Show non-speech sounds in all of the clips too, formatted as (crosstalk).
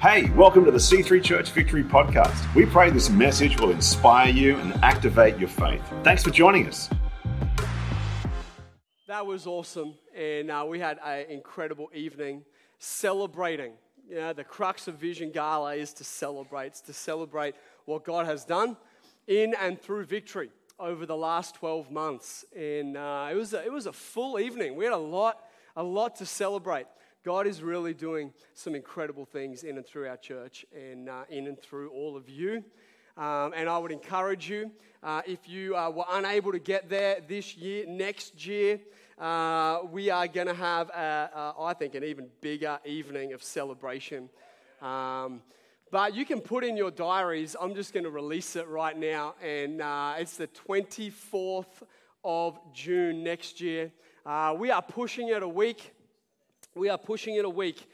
Hey, welcome to the C3 Church Victory Podcast. We pray this message will inspire you and activate your faith. Thanks for joining us. That was awesome. And uh, we had an incredible evening celebrating. You know, the crux of Vision Gala is to celebrate, it's to celebrate what God has done in and through victory over the last 12 months. And uh, it, was a, it was a full evening. We had a lot, a lot to celebrate. God is really doing some incredible things in and through our church and uh, in and through all of you. Um, and I would encourage you, uh, if you uh, were unable to get there this year, next year, uh, we are going to have, a, a, I think, an even bigger evening of celebration. Um, but you can put in your diaries, I'm just going to release it right now, and uh, it's the 24th of June next year. Uh, we are pushing it a week. We are pushing it a week,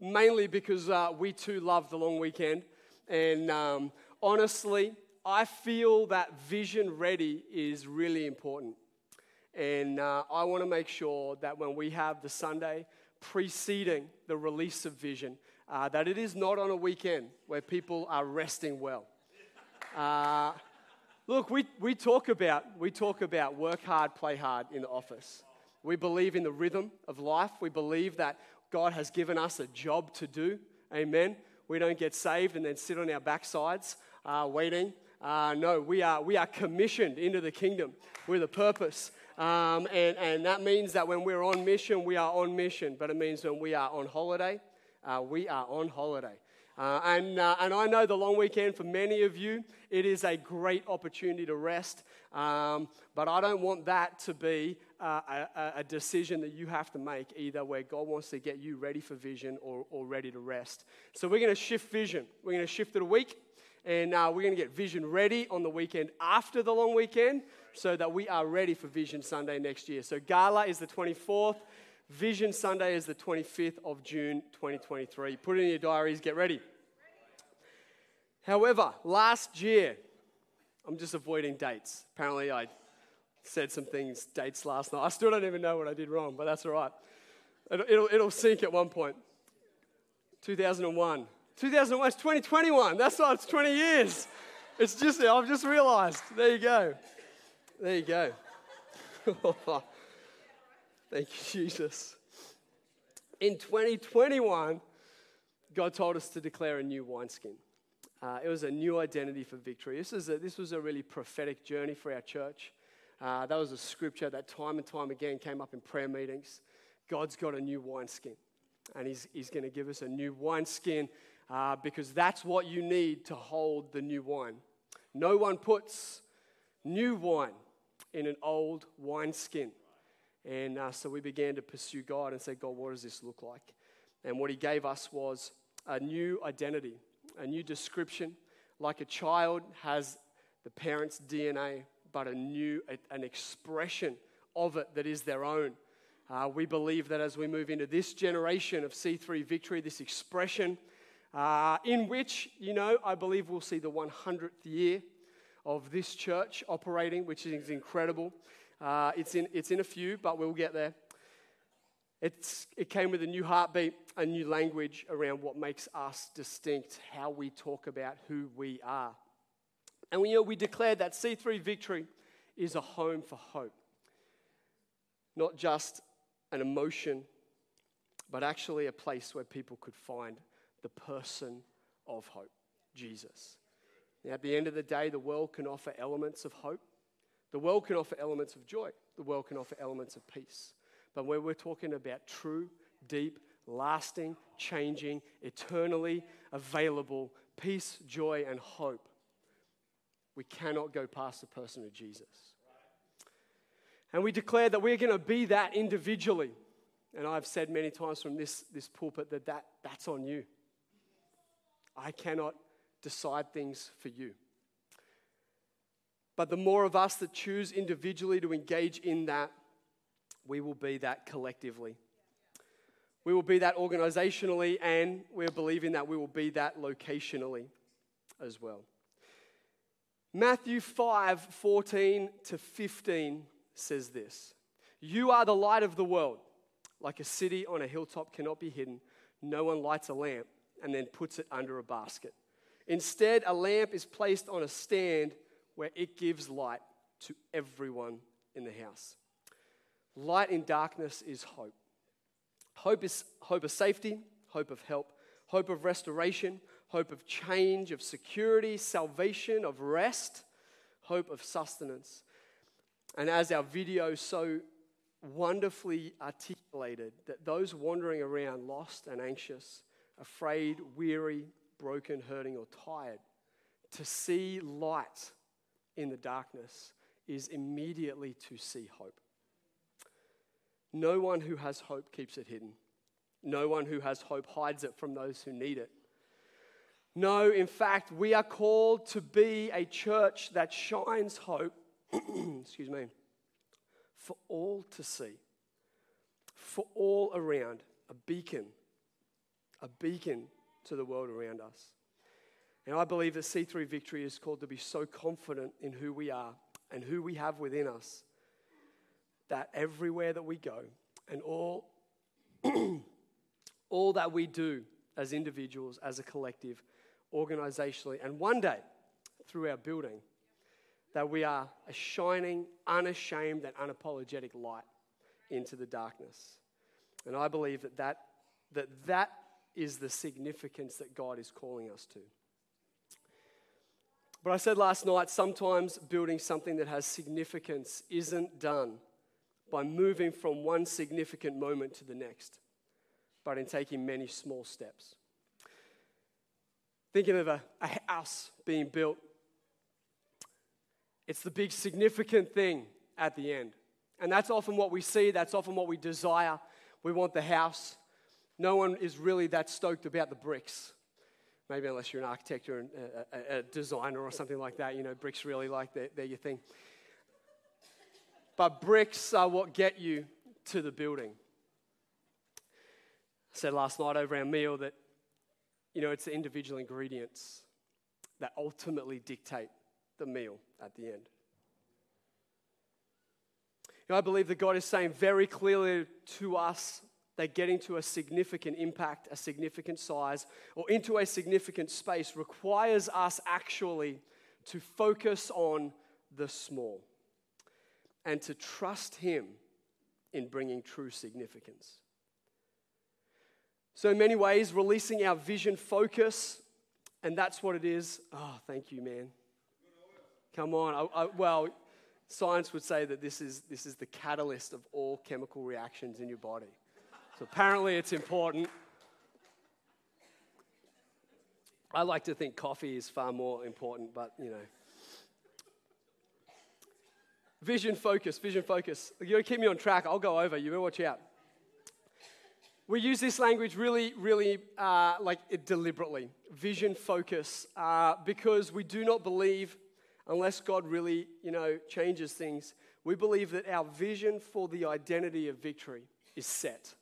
mainly because uh, we too love the long weekend. And um, honestly, I feel that vision ready is really important. And uh, I want to make sure that when we have the Sunday preceding the release of vision, uh, that it is not on a weekend where people are resting well. Uh, look, we, we, talk about, we talk about work hard, play hard in the office. We believe in the rhythm of life. We believe that God has given us a job to do. Amen. We don't get saved and then sit on our backsides uh, waiting. Uh, no, we are, we are commissioned into the kingdom with a purpose. Um, and, and that means that when we're on mission, we are on mission. But it means when we are on holiday, uh, we are on holiday. Uh, and, uh, and I know the long weekend for many of you, it is a great opportunity to rest. Um, but I don't want that to be a, a, decision that you have to make, either where God wants to get you ready for vision or, or ready to rest. So we're going to shift vision. We're going to shift it a week, and uh, we're going to get vision ready on the weekend after the long weekend so that we are ready for Vision Sunday next year. So Gala is the 24th. Vision Sunday is the 25th of June 2023. Put it in your diaries, get ready. However, last year, I'm just avoiding dates. Apparently, I said some things, dates last night. I still don't even know what I did wrong, but that's all right. It'll, it'll, it'll sink at one point. 2001. 2001, it's 2021. That's not, it's 20 years. It's just, I've just realized. There you go. There you go. (laughs) Thank you, Jesus. In 2021, God told us to declare a new wineskin. Uh, it was a new identity for victory. This, is a, this was a really prophetic journey for our church. Uh, that was a scripture that time and time again came up in prayer meetings. God's got a new wineskin, and He's, he's going to give us a new wineskin uh, because that's what you need to hold the new wine. No one puts new wine in an old wineskin. And uh, so we began to pursue God and say, God, what does this look like? And what He gave us was a new identity, a new description. Like a child has the parent's DNA, but a new, an expression of it that is their own. Uh, we believe that as we move into this generation of C3 victory, this expression, uh, in which, you know, I believe we'll see the 100th year of this church operating, which is incredible. Uh, it's, in, it's in a few, but we'll get there. It's, it came with a new heartbeat, a new language around what makes us distinct, how we talk about who we are. And we, you know, we declared that C3 Victory is a home for hope. Not just an emotion, but actually a place where people could find the person of hope, Jesus. Now, at the end of the day, the world can offer elements of hope. The world can offer elements of joy. The world can offer elements of peace. But when we're talking about true, deep, lasting, changing, eternally available peace, joy, and hope, we cannot go past the person of Jesus. And we declare that we're going to be that individually. And I've said many times from this, this pulpit that, that that's on you. I cannot decide things for you. But the more of us that choose individually to engage in that, we will be that collectively. We will be that organizationally, and we're believing that we will be that locationally as well. Matthew 5 14 to 15 says this You are the light of the world. Like a city on a hilltop cannot be hidden. No one lights a lamp and then puts it under a basket. Instead, a lamp is placed on a stand where it gives light to everyone in the house. Light in darkness is hope. Hope is hope of safety, hope of help, hope of restoration, hope of change, of security, salvation, of rest, hope of sustenance. And as our video so wonderfully articulated, that those wandering around lost and anxious, afraid, weary, broken, hurting, or tired, to see light in the darkness is immediately to see hope. No one who has hope keeps it hidden. No one who has hope hides it from those who need it. No, in fact, we are called to be a church that shines hope, (clears throat) excuse me, for all to see, for all around, a beacon, a beacon to the world around us. And I believe that C3 Victory is called to be so confident in who we are and who we have within us that everywhere that we go and all, (clears throat) all that we do as individuals, as a collective, organizationally, and one day through our building, that we are a shining, unashamed, and unapologetic light into the darkness. And I believe that that, that, that is the significance that God is calling us to. But I said last night, sometimes building something that has significance isn't done by moving from one significant moment to the next, but in taking many small steps. Thinking of a, a house being built, it's the big significant thing at the end. And that's often what we see, that's often what we desire. We want the house. No one is really that stoked about the bricks. Maybe unless you're an architect or a, a, a designer or something like that, you know, bricks really like they're, they're your thing. But bricks are what get you to the building. I said last night over our meal that, you know, it's the individual ingredients that ultimately dictate the meal at the end. You know, I believe that God is saying very clearly to us that getting to a significant impact, a significant size, or into a significant space requires us actually to focus on the small and to trust Him in bringing true significance. So, in many ways, releasing our vision focus, and that's what it is. Oh, thank you, man. Come on. I, I, well, science would say that this is, this is the catalyst of all chemical reactions in your body. So apparently it's important. I like to think coffee is far more important, but you know. Vision focus, vision focus. You're going to keep me on track. I'll go over. You better watch out. We use this language really, really uh, like deliberately. Vision focus, uh, because we do not believe, unless God really, you know, changes things, we believe that our vision for the identity of victory is set.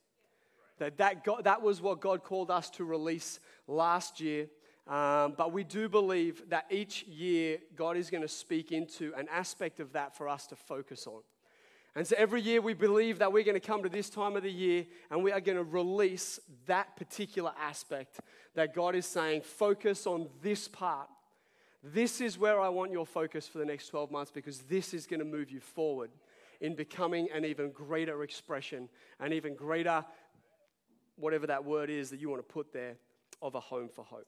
That, that, God, that was what God called us to release last year. Um, but we do believe that each year God is going to speak into an aspect of that for us to focus on. And so every year we believe that we're going to come to this time of the year and we are going to release that particular aspect that God is saying, focus on this part. This is where I want your focus for the next 12 months because this is going to move you forward in becoming an even greater expression, an even greater whatever that word is that you want to put there, of a home for hope.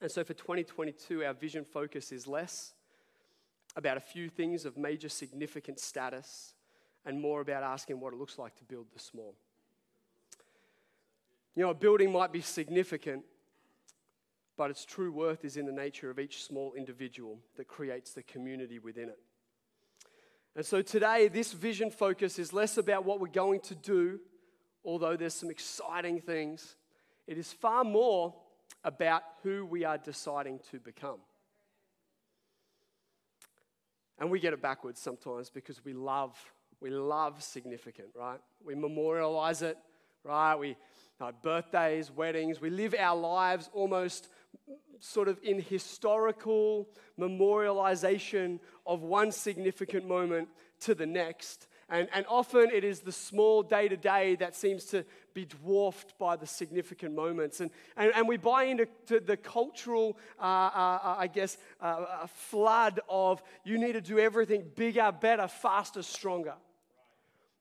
And so for 2022, our vision focus is less about a few things of major significant status and more about asking what it looks like to build the small. You know, a building might be significant, but its true worth is in the nature of each small individual that creates the community within it. And so today, this vision focus is less about what we're going to do although there's some exciting things, it is far more about who we are deciding to become. And we get it backwards sometimes because we love, we love significant, right? We memorialize it, right? We uh, birthdays, weddings, we live our lives almost sort of in historical memorialization of one significant moment to the next. And, and often it is the small day to day that seems to be dwarfed by the significant moments. And, and, and we buy into the cultural, uh, uh, uh I guess, uh, uh, flood of you need to do everything bigger, better, faster, stronger.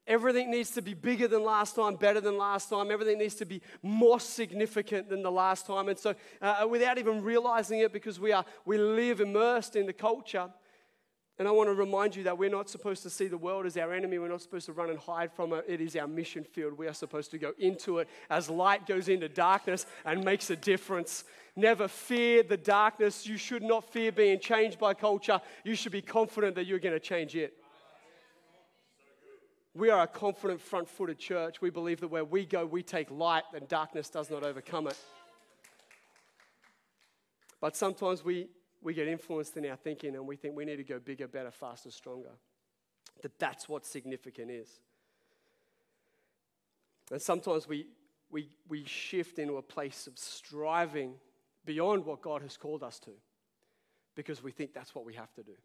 Everything needs to be bigger than last time, better than last time. Everything needs to be more significant than the last time. And so, uh, without even realizing it, because we, are, we live immersed in the culture, and I want to remind you that we're not supposed to see the world as our enemy. We're not supposed to run and hide from it. It is our mission field. We are supposed to go into it as light goes into darkness and makes a difference. Never fear the darkness. You should not fear being changed by culture. You should be confident that you're going to change it. We are a confident, front footed church. We believe that where we go, we take light and darkness does not overcome it. But sometimes we we get influenced in our thinking and we think we need to go bigger, better, faster, stronger. That that's what significant is. And sometimes we, we, we shift into a place of striving beyond what God has called us to because we think that's what we have to do.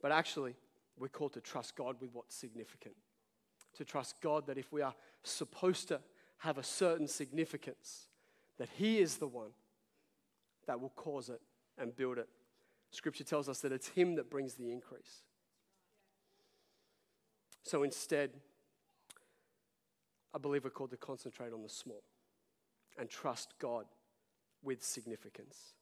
But actually, we're called to trust God with what's significant. To trust God that if we are supposed to have a certain significance, that He is the one that will cause it and build it. Scripture tells us that it's Him that brings the increase. So instead, I believe we're called to concentrate on the small and trust God with significance.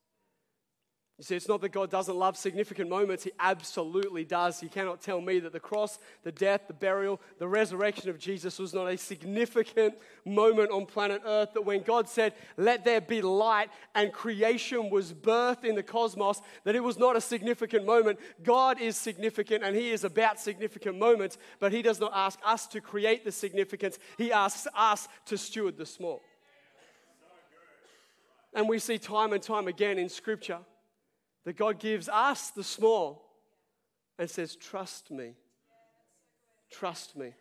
You see, it's not that God doesn't love significant moments. He absolutely does. He cannot tell me that the cross, the death, the burial, the resurrection of Jesus was not a significant moment on planet Earth. That when God said, Let there be light, and creation was birthed in the cosmos, that it was not a significant moment. God is significant and He is about significant moments, but He does not ask us to create the significance, He asks us to steward the small. And we see time and time again in Scripture that God gives us the small and says, Trust me. Trust me.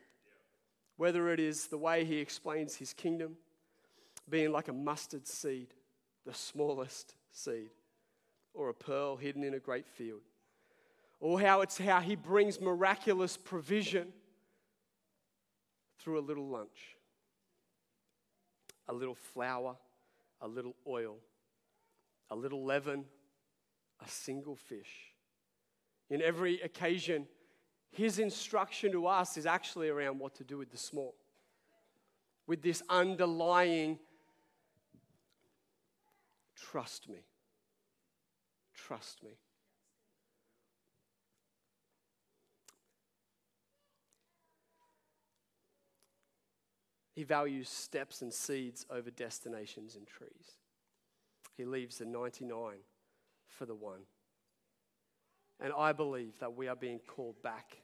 Whether it is the way he explains his kingdom, being like a mustard seed, the smallest seed, or a pearl hidden in a great field, or how it's how he brings miraculous provision through a little lunch, a little flour, a little oil, a little leaven, a single fish. In every occasion, his instruction to us is actually around what to do with the small, with this underlying trust me. Trust me. He values steps and seeds over destinations and trees. He leaves the 99 for the one. And I believe that we are being called back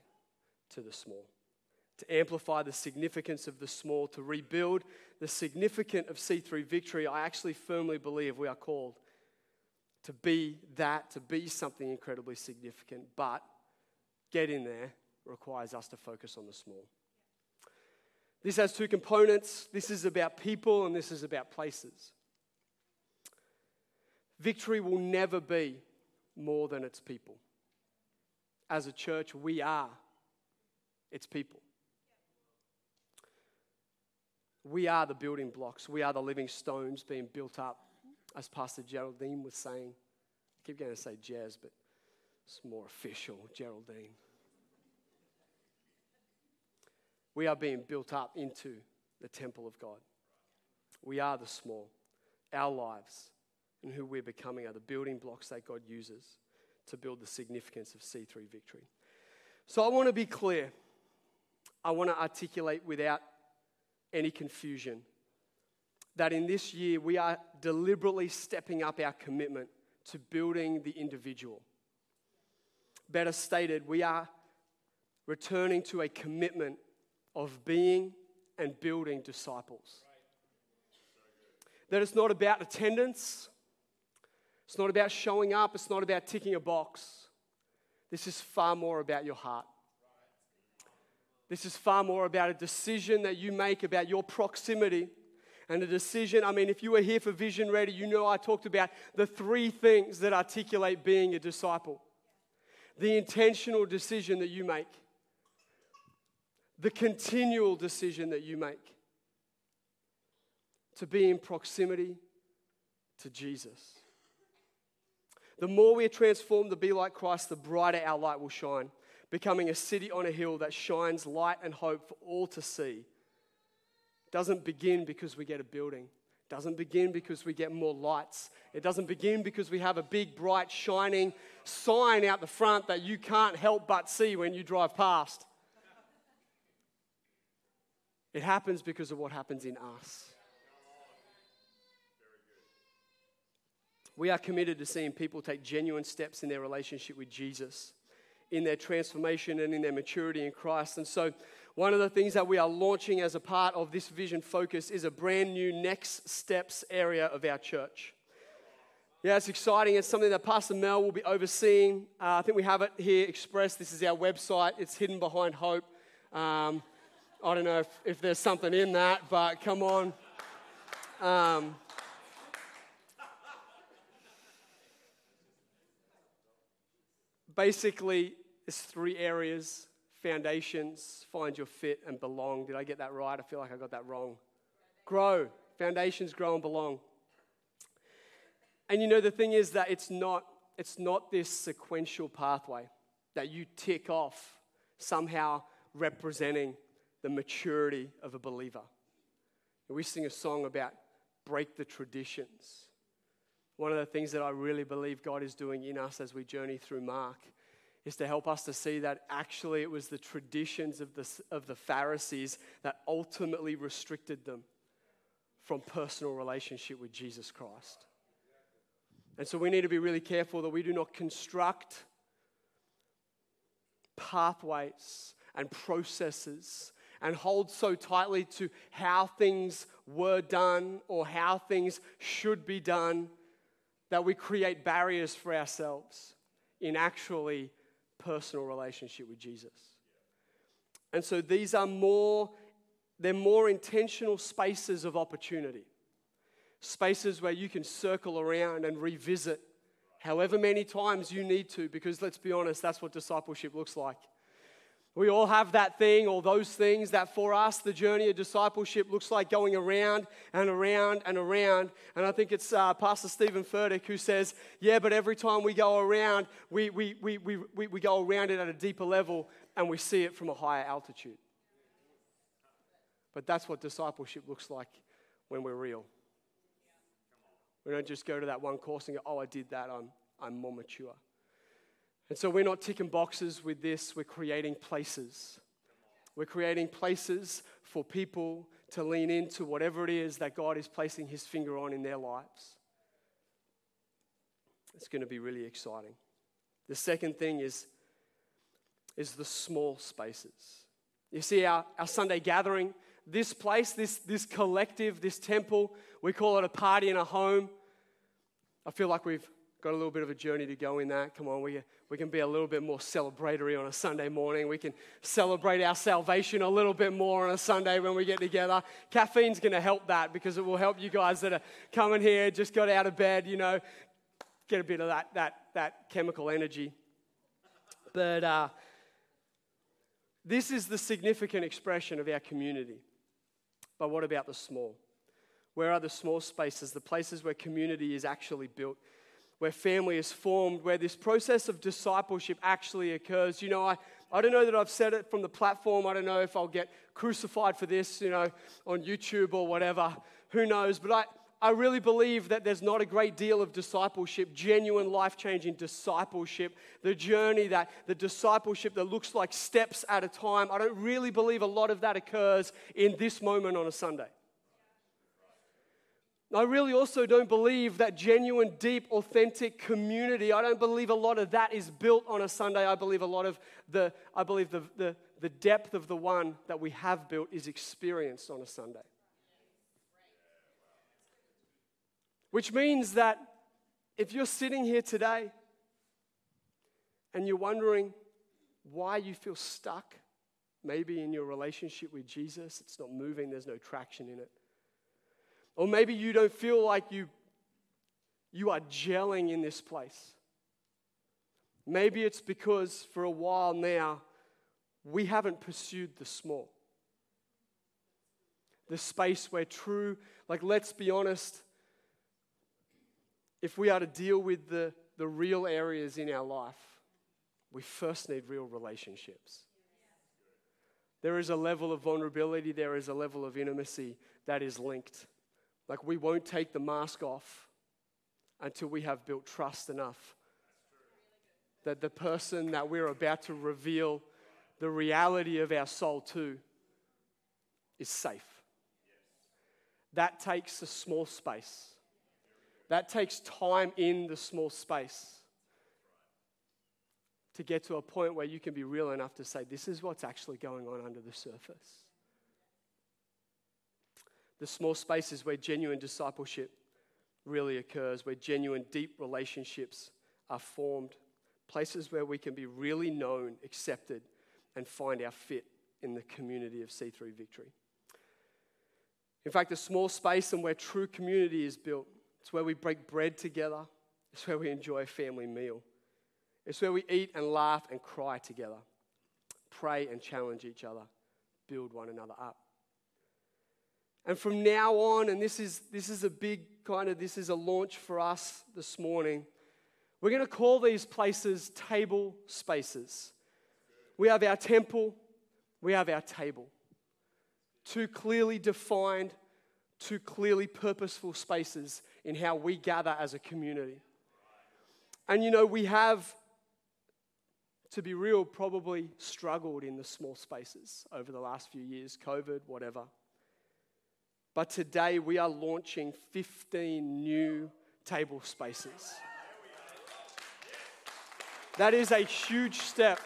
to the small, to amplify the significance of the small, to rebuild the significance of C3 victory. I actually firmly believe we are called to be that, to be something incredibly significant, but getting there requires us to focus on the small. This has two components. This is about people and this is about places. Victory will never be more than its people. As a church, we are its people. We are the building blocks. We are the living stones being built up, as Pastor Geraldine was saying. I keep going to say Jazz, but it's more official, Geraldine. We are being built up into the temple of God. We are the small. Our lives and who we're becoming are the building blocks that God uses to build the significance of C3 victory. So I want to be clear. I want to articulate without any confusion that in this year we are deliberately stepping up our commitment to building the individual. Better stated, we are returning to a commitment of being and building disciples. That it's not about attendance, it's not about showing up, it's not about ticking a box. This is far more about your heart. This is far more about a decision that you make about your proximity and a decision. I mean, if you were here for Vision Ready, you know I talked about the three things that articulate being a disciple the intentional decision that you make, the continual decision that you make to be in proximity to Jesus. The more we are transformed to be like Christ, the brighter our light will shine, becoming a city on a hill that shines light and hope for all to see. Doesn't begin because we get a building. Doesn't begin because we get more lights. It doesn't begin because we have a big, bright, shining sign out the front that you can't help but see when you drive past. It happens because of what happens in us. We are committed to seeing people take genuine steps in their relationship with Jesus, in their transformation and in their maturity in Christ. And so, one of the things that we are launching as a part of this vision focus is a brand new next steps area of our church. Yeah, it's exciting. It's something that Pastor Mel will be overseeing. Uh, I think we have it here expressed. This is our website. It's hidden behind hope. Um, I don't know if, if, there's something in that, but come on. Um, basically, it's three areas foundations, find your fit, and belong. Did I get that right? I feel like I got that wrong. Grow. Foundations grow and belong. And you know, the thing is that it's not, it's not this sequential pathway that you tick off somehow representing the maturity of a believer. we sing a song about break the traditions. One of the things that I really believe God is doing in us as we journey through Mark is to help us to see that actually it was the traditions of the, of the Pharisees that ultimately restricted them from personal relationship with Jesus Christ. And so we need to be really careful that we do not construct pathways and processes and hold so tightly to how things were done or how things should be done that we create barriers for ourselves in actually personal relationship with Jesus. And so these are more, they're more intentional spaces of opportunity. Spaces where you can circle around and revisit however many times you need to, because let's be honest, that's what discipleship looks like. We all have that thing or those things that for us, the journey of discipleship looks like going around and around and around. And I think it's uh, Pastor Steven Furtick who says, Yeah, but every time we go around, we, we, we, we, we, we go around it at a deeper level and we see it from a higher altitude. But that's what discipleship looks like when we're real. We don't just go to that one course and go, Oh, I did that, I'm, I'm more mature. And so we're not ticking boxes with this, we're creating places. We're creating places for people to lean into whatever it is that God is placing His finger on in their lives. It's going to be really exciting. The second thing is, is the small spaces. You see, our, our Sunday gathering, this place, this, this collective, this temple, we call it a party in a home. I feel like we've got a little bit of a journey to go in that. Come on, we, we can be a little bit more celebratory on a Sunday morning. We can celebrate our salvation a little bit more on a Sunday when we get together. Caffeine's going to help that because it will help you guys that are coming here, just got out of bed, you know, get a bit of that, that, that chemical energy. But uh, this is the significant expression of our community. But what about the small? Where are the small spaces, the places where community is actually built? Where family is formed, where this process of discipleship actually occurs. You know, I, I don't know that I've said it from the platform. I don't know if I'll get crucified for this, you know, on YouTube or whatever. Who knows? But I, I really believe that there's not a great deal of discipleship, genuine life changing discipleship, the journey that the discipleship that looks like steps at a time. I don't really believe a lot of that occurs in this moment on a Sunday. I really also don't believe that genuine, deep, authentic community. I don't believe a lot of that is built on a Sunday. I believe a lot of the, I believe the, the, the depth of the one that we have built is experienced on a Sunday. Which means that if you're sitting here today and you're wondering why you feel stuck, maybe in your relationship with Jesus, it's not moving, there's no traction in it or maybe you don't feel like you, you are gelling in this place. Maybe it's because for a while now, we haven't pursued the small. The space where true, like, let's be honest, if we are to deal with the, the real areas in our life, we first need real relationships. There is a level of vulnerability, there is a level of intimacy that is linked. Like, we won't take the mask off until we have built trust enough that the person that we're about to reveal the reality of our soul to is safe. That takes a small space. That takes time in the small space to get to a point where you can be real enough to say, This is what's actually going on under the surface. The small spaces where genuine discipleship really occurs, where genuine, deep relationships are formed, places where we can be really known, accepted, and find our fit in the community of C3 Victory. In fact, the small space and where true community is built, it's where we break bread together, it's where we enjoy a family meal, it's where we eat and laugh and cry together, pray and challenge each other, build one another up. And from now on, and this is, this is a big kind of, this is a launch for us this morning, we're going to call these places table spaces. We have our temple, we have our table. Two clearly defined, two clearly purposeful spaces in how we gather as a community. And you know, we have, to be real, probably struggled in the small spaces over the last few years, COVID, whatever. But today we are launching 15 new table spaces. That is a huge step.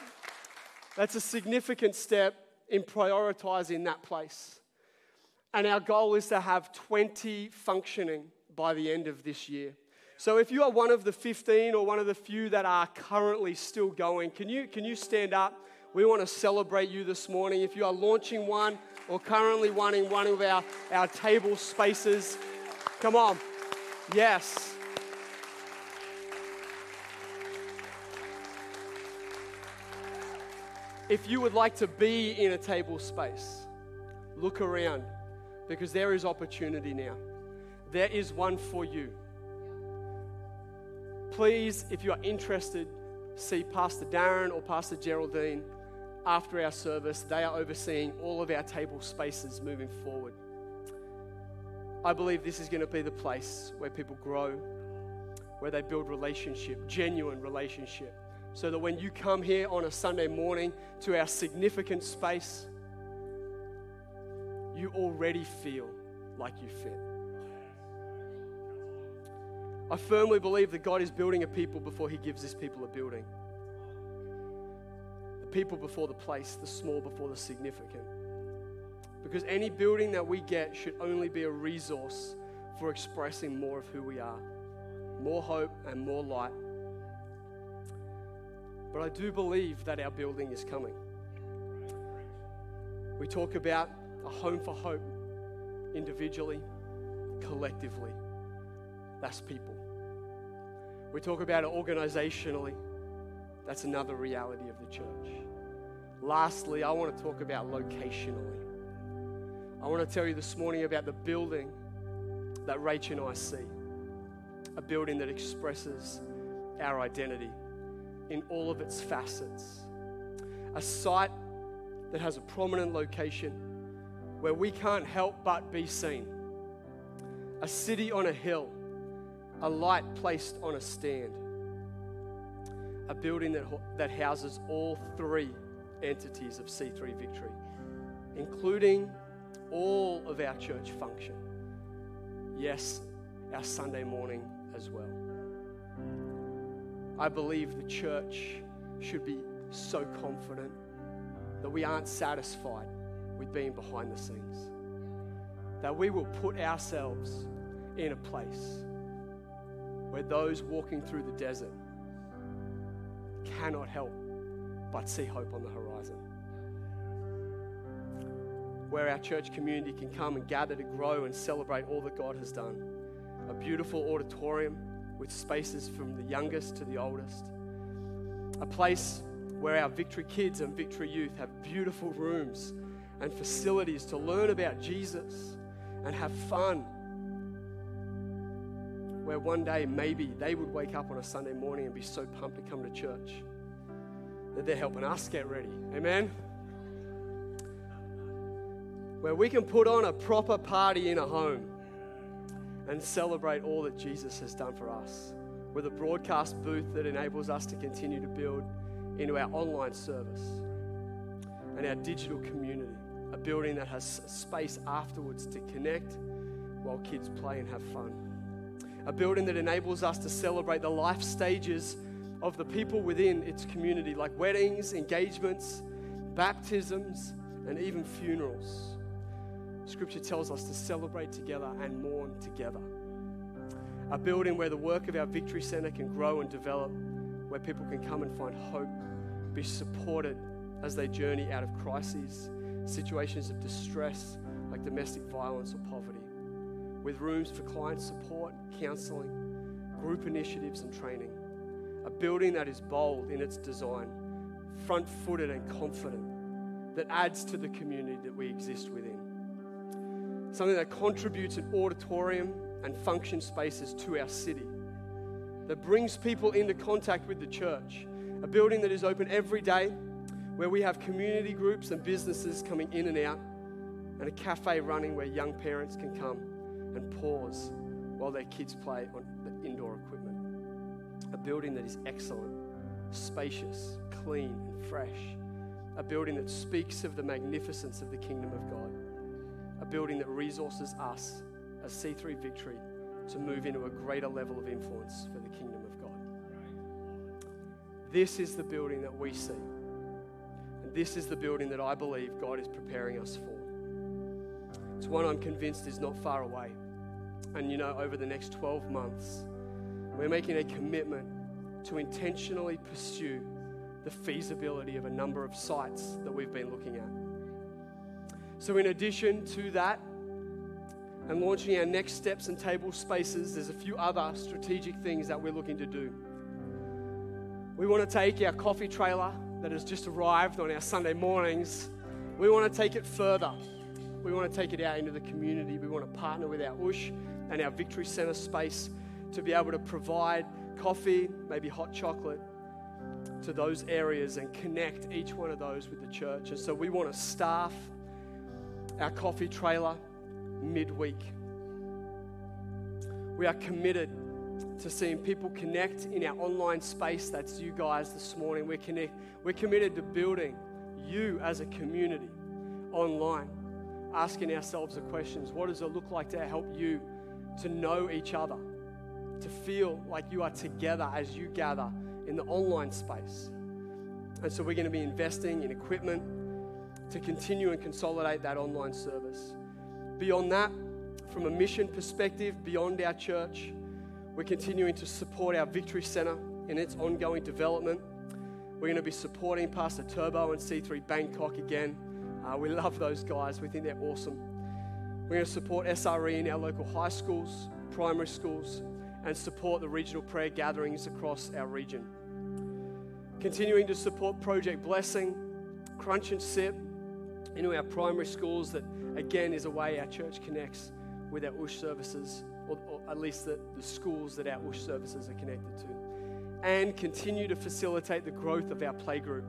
That's a significant step in prioritizing that place. And our goal is to have 20 functioning by the end of this year. So if you are one of the 15 or one of the few that are currently still going, can you, can you stand up? We want to celebrate you this morning. If you are launching one or currently running one of our, our table spaces, come on. Yes. If you would like to be in a table space, look around because there is opportunity now. There is one for you. Please, if you are interested, see Pastor Darren or Pastor Geraldine after our service. They are overseeing all of our table spaces moving forward. I believe this is going to be the place where people grow, where they build relationship, genuine relationship so that when you come here on a Sunday morning to our significant space, you already feel like you fit. I firmly believe that God is building a people before He gives His people a building. People before the place, the small before the significant. Because any building that we get should only be a resource for expressing more of who we are more hope and more light but I do believe that our building is coming. We talk about a home for hope individually, collectively. That's people. We talk about it organizationally. That's another reality of the church. Lastly, I want to talk about locationally. I want to tell you this morning about the building that Rach and I see a building that expresses our identity in all of its facets. A site that has a prominent location where we can't help but be seen. A city on a hill, a light placed on a stand. A building that, that houses all three entities of C3 Victory, including all of our church function. Yes, our Sunday morning as well. I believe the church should be so confident that we aren't satisfied with being behind the scenes. That we will put ourselves in a place where those walking through the desert cannot help but see hope on the horizon. Where our church community can come and gather to grow and celebrate all that God has done. A beautiful auditorium with spaces from the youngest to the oldest. A place where our Victory Kids and Victory Youth have beautiful rooms and facilities to learn about Jesus and have fun. Where one day maybe they would wake up on a Sunday morning and be so pumped to come to church that they're helping us get ready. Amen? Where we can put on a proper party in a home and celebrate all that Jesus has done for us. With a broadcast booth that enables us to continue to build into our online service and our digital community. A building that has space afterwards to connect while kids play and have fun. A building that enables us to celebrate the life stages of the people within its community, like weddings, engagements, baptisms, and even funerals. Scripture tells us to celebrate together and mourn together. A building where the work of our Victory Center can grow and develop, where people can come and find hope, be supported as they journey out of crises, situations of distress like domestic violence or poverty, with rooms for client support, counseling, group initiatives, and training. Building that is bold in its design, front footed and confident, that adds to the community that we exist within. Something that contributes an auditorium and function spaces to our city, that brings people into contact with the church, a building that is open every day where we have community groups and businesses coming in and out, and a cafe running where young parents can come and pause while their kids play on the indoor equipment. A building that is excellent, spacious, clean, and fresh. A building that speaks of the magnificence of the kingdom of God. A building that resources us as C3 Victory to move into a greater level of influence for the kingdom of God. This is the building that we see. And this is the building that I believe God is preparing us for. It's one I'm convinced is not far away. And you know, over the next 12 months, we're making a commitment to intentionally pursue the feasibility of a number of sites that we've been looking at. So, in addition to that, and launching our next steps and table spaces, there's a few other strategic things that we're looking to do. We want to take our coffee trailer that has just arrived on our Sunday mornings, we want to take it further. We want to take it out into the community. We want to partner with our USH and our Victory Centre space to be able to provide coffee, maybe hot chocolate to those areas and connect each one of those with the church. And so we want to staff our coffee trailer midweek. We are committed to seeing people connect in our online space. That's you guys this morning. We're, connect, we're committed to building you as a community online, asking ourselves the questions what does it look like to help you to know each other, to feel like you are together as you gather in the online space? And so we're going to be investing in equipment to continue and consolidate that online service. Beyond that, from a mission perspective, beyond our church, we're continuing to support our Victory Centre in its ongoing development. We're going to be supporting Pastor Turbo and C3 Bangkok again. Uh, we love those guys, we think they're awesome. We're going to support SRE in our local high schools, primary schools, and support the regional prayer gatherings across our region. Continuing to support Project Blessing, Crunch and Sip into our primary schools that again, is a way our church connects with our USH services, or, or at least the, the schools that our USH services are connected to, and continue to facilitate the growth of our playgroup.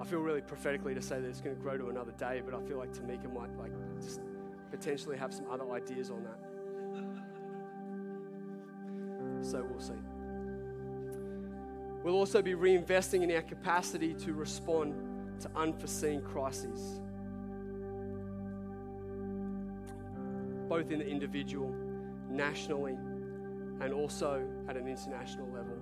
I feel really prophetically to say that it's going to grow to another day, but I feel like Tamika might like just potentially have some other ideas on that. So we'll see. We'll also be reinvesting in our capacity to respond to unforeseen crises. both in the individual, nationally, and also at an international level.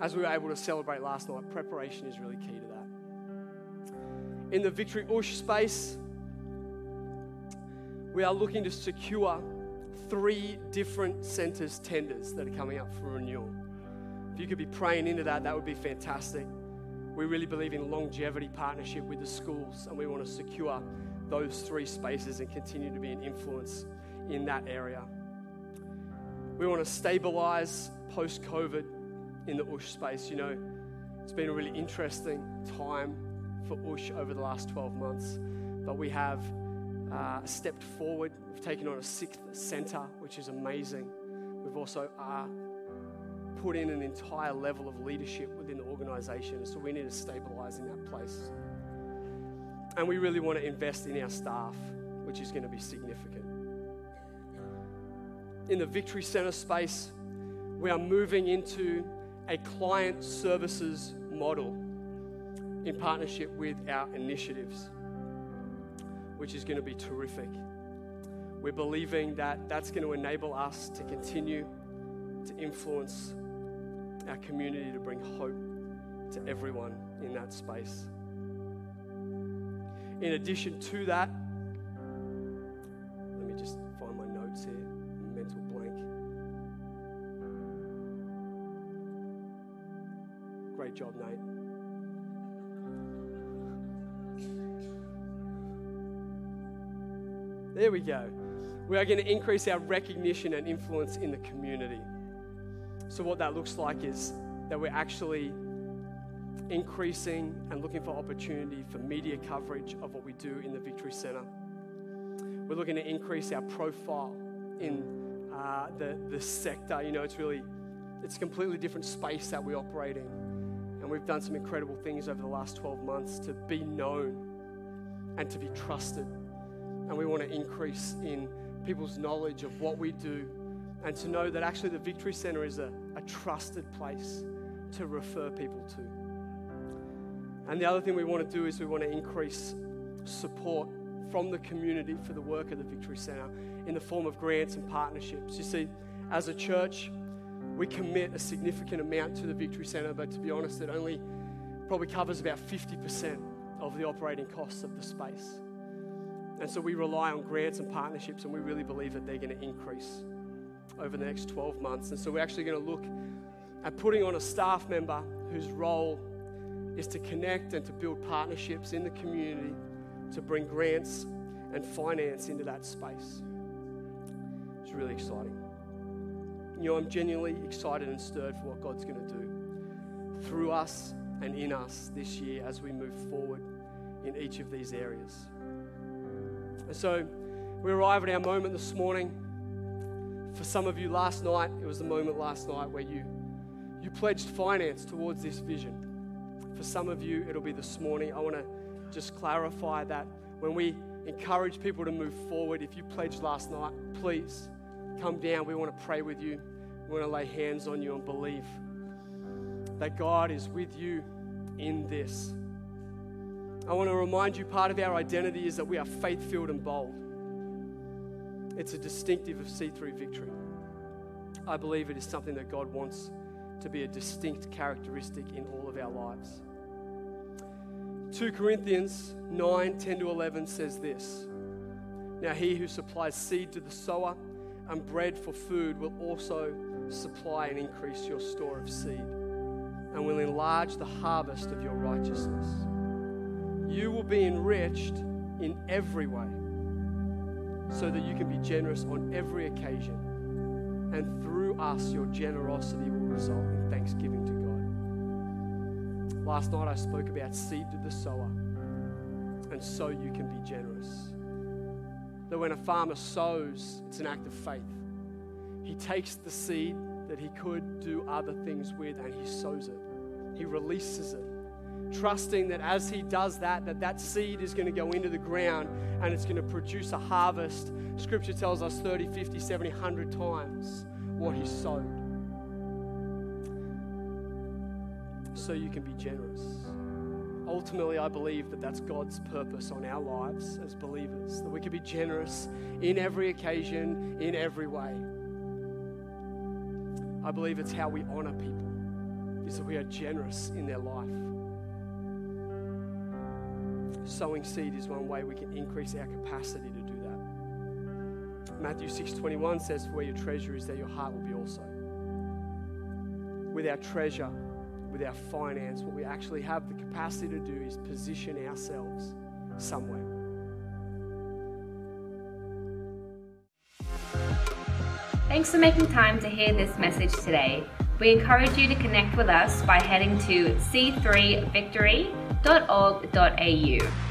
As we were able to celebrate last night, preparation is really key to that. In the Victory Ush space, we are looking to secure three different centres tenders that are coming up for renewal. If you could be praying into that, that would be fantastic. We really believe in longevity partnership with the schools, and we want to secure those three spaces and continue to be an influence in that area. We want to stabilize post COVID in the Ush space. You know, it's been a really interesting time for Ush over the last 12 months, but we have uh, stepped forward. We've taken on a sixth center, which is amazing. We've also uh, put in an entire level of leadership within the organization, so we need to stabilize in that place. And we really want to invest in our staff, which is going to be significant. In the Victory Center space, we are moving into a client services model in partnership with our initiatives, which is going to be terrific. We're believing that that's going to enable us to continue to influence our community to bring hope to everyone in that space. In addition to that, let me just find my notes here. Mental blank. Great job, Nate. There we go. We are going to increase our recognition and influence in the community. So, what that looks like is that we're actually increasing and looking for opportunity for media coverage of what we do in the Victory Centre. We're looking to increase our profile in uh, the, the sector. You know, it's really, it's a completely different space that we operate in. And we've done some incredible things over the last 12 months to be known and to be trusted. And we want to increase in people's knowledge of what we do and to know that actually the Victory Centre is a, a trusted place to refer people to. And the other thing we want to do is we want to increase support from the community for the work of the Victory Centre in the form of grants and partnerships. You see, as a church, we commit a significant amount to the Victory Centre, but to be honest, it only probably covers about 50% of the operating costs of the space. And so we rely on grants and partnerships, and we really believe that they're going to increase over the next 12 months. And so we're actually going to look at putting on a staff member whose role is to connect and to build partnerships in the community to bring grants and finance into that space. It's really exciting. You know, I'm genuinely excited and stirred for what God's going to do through us and in us this year as we move forward in each of these areas. And so we arrive at our moment this morning. For some of you last night, it was the moment last night where you, you pledged finance towards this vision. For some of you, it'll be this morning. I want to just clarify that when we encourage people to move forward, if you pledged last night, please come down. We want to pray with you. We want to lay hands on you and believe that God is with you in this. I want to remind you part of our identity is that we are faith filled and bold. It's a distinctive of C3 victory. I believe it is something that God wants to be a distinct characteristic in all of our lives. 2 Corinthians 9 10 to 11 says this Now he who supplies seed to the sower and bread for food will also supply and increase your store of seed and will enlarge the harvest of your righteousness. You will be enriched in every way so that you can be generous on every occasion. And through us, your generosity will result in thanksgiving to God. Last night, I spoke about seed to the sower, and so you can be generous. That when a farmer sows, it's an act of faith. He takes the seed that he could do other things with and he sows it. He releases it trusting that as he does that that that seed is going to go into the ground and it's going to produce a harvest. Scripture tells us 30 50 70 100 times what he sowed. So you can be generous. Ultimately i believe that that's god's purpose on our lives as believers that we can be generous in every occasion in every way. I believe it's how we honor people is that we are generous in their life sowing seed is one way we can increase our capacity to do that. Matthew 6:21 says, "Where your treasure is, there your heart will be also." With our treasure, with our finance, what we actually have the capacity to do is position ourselves somewhere. Thanks for making time to hear this message today. We encourage you to connect with us by heading to c3victory.org.au.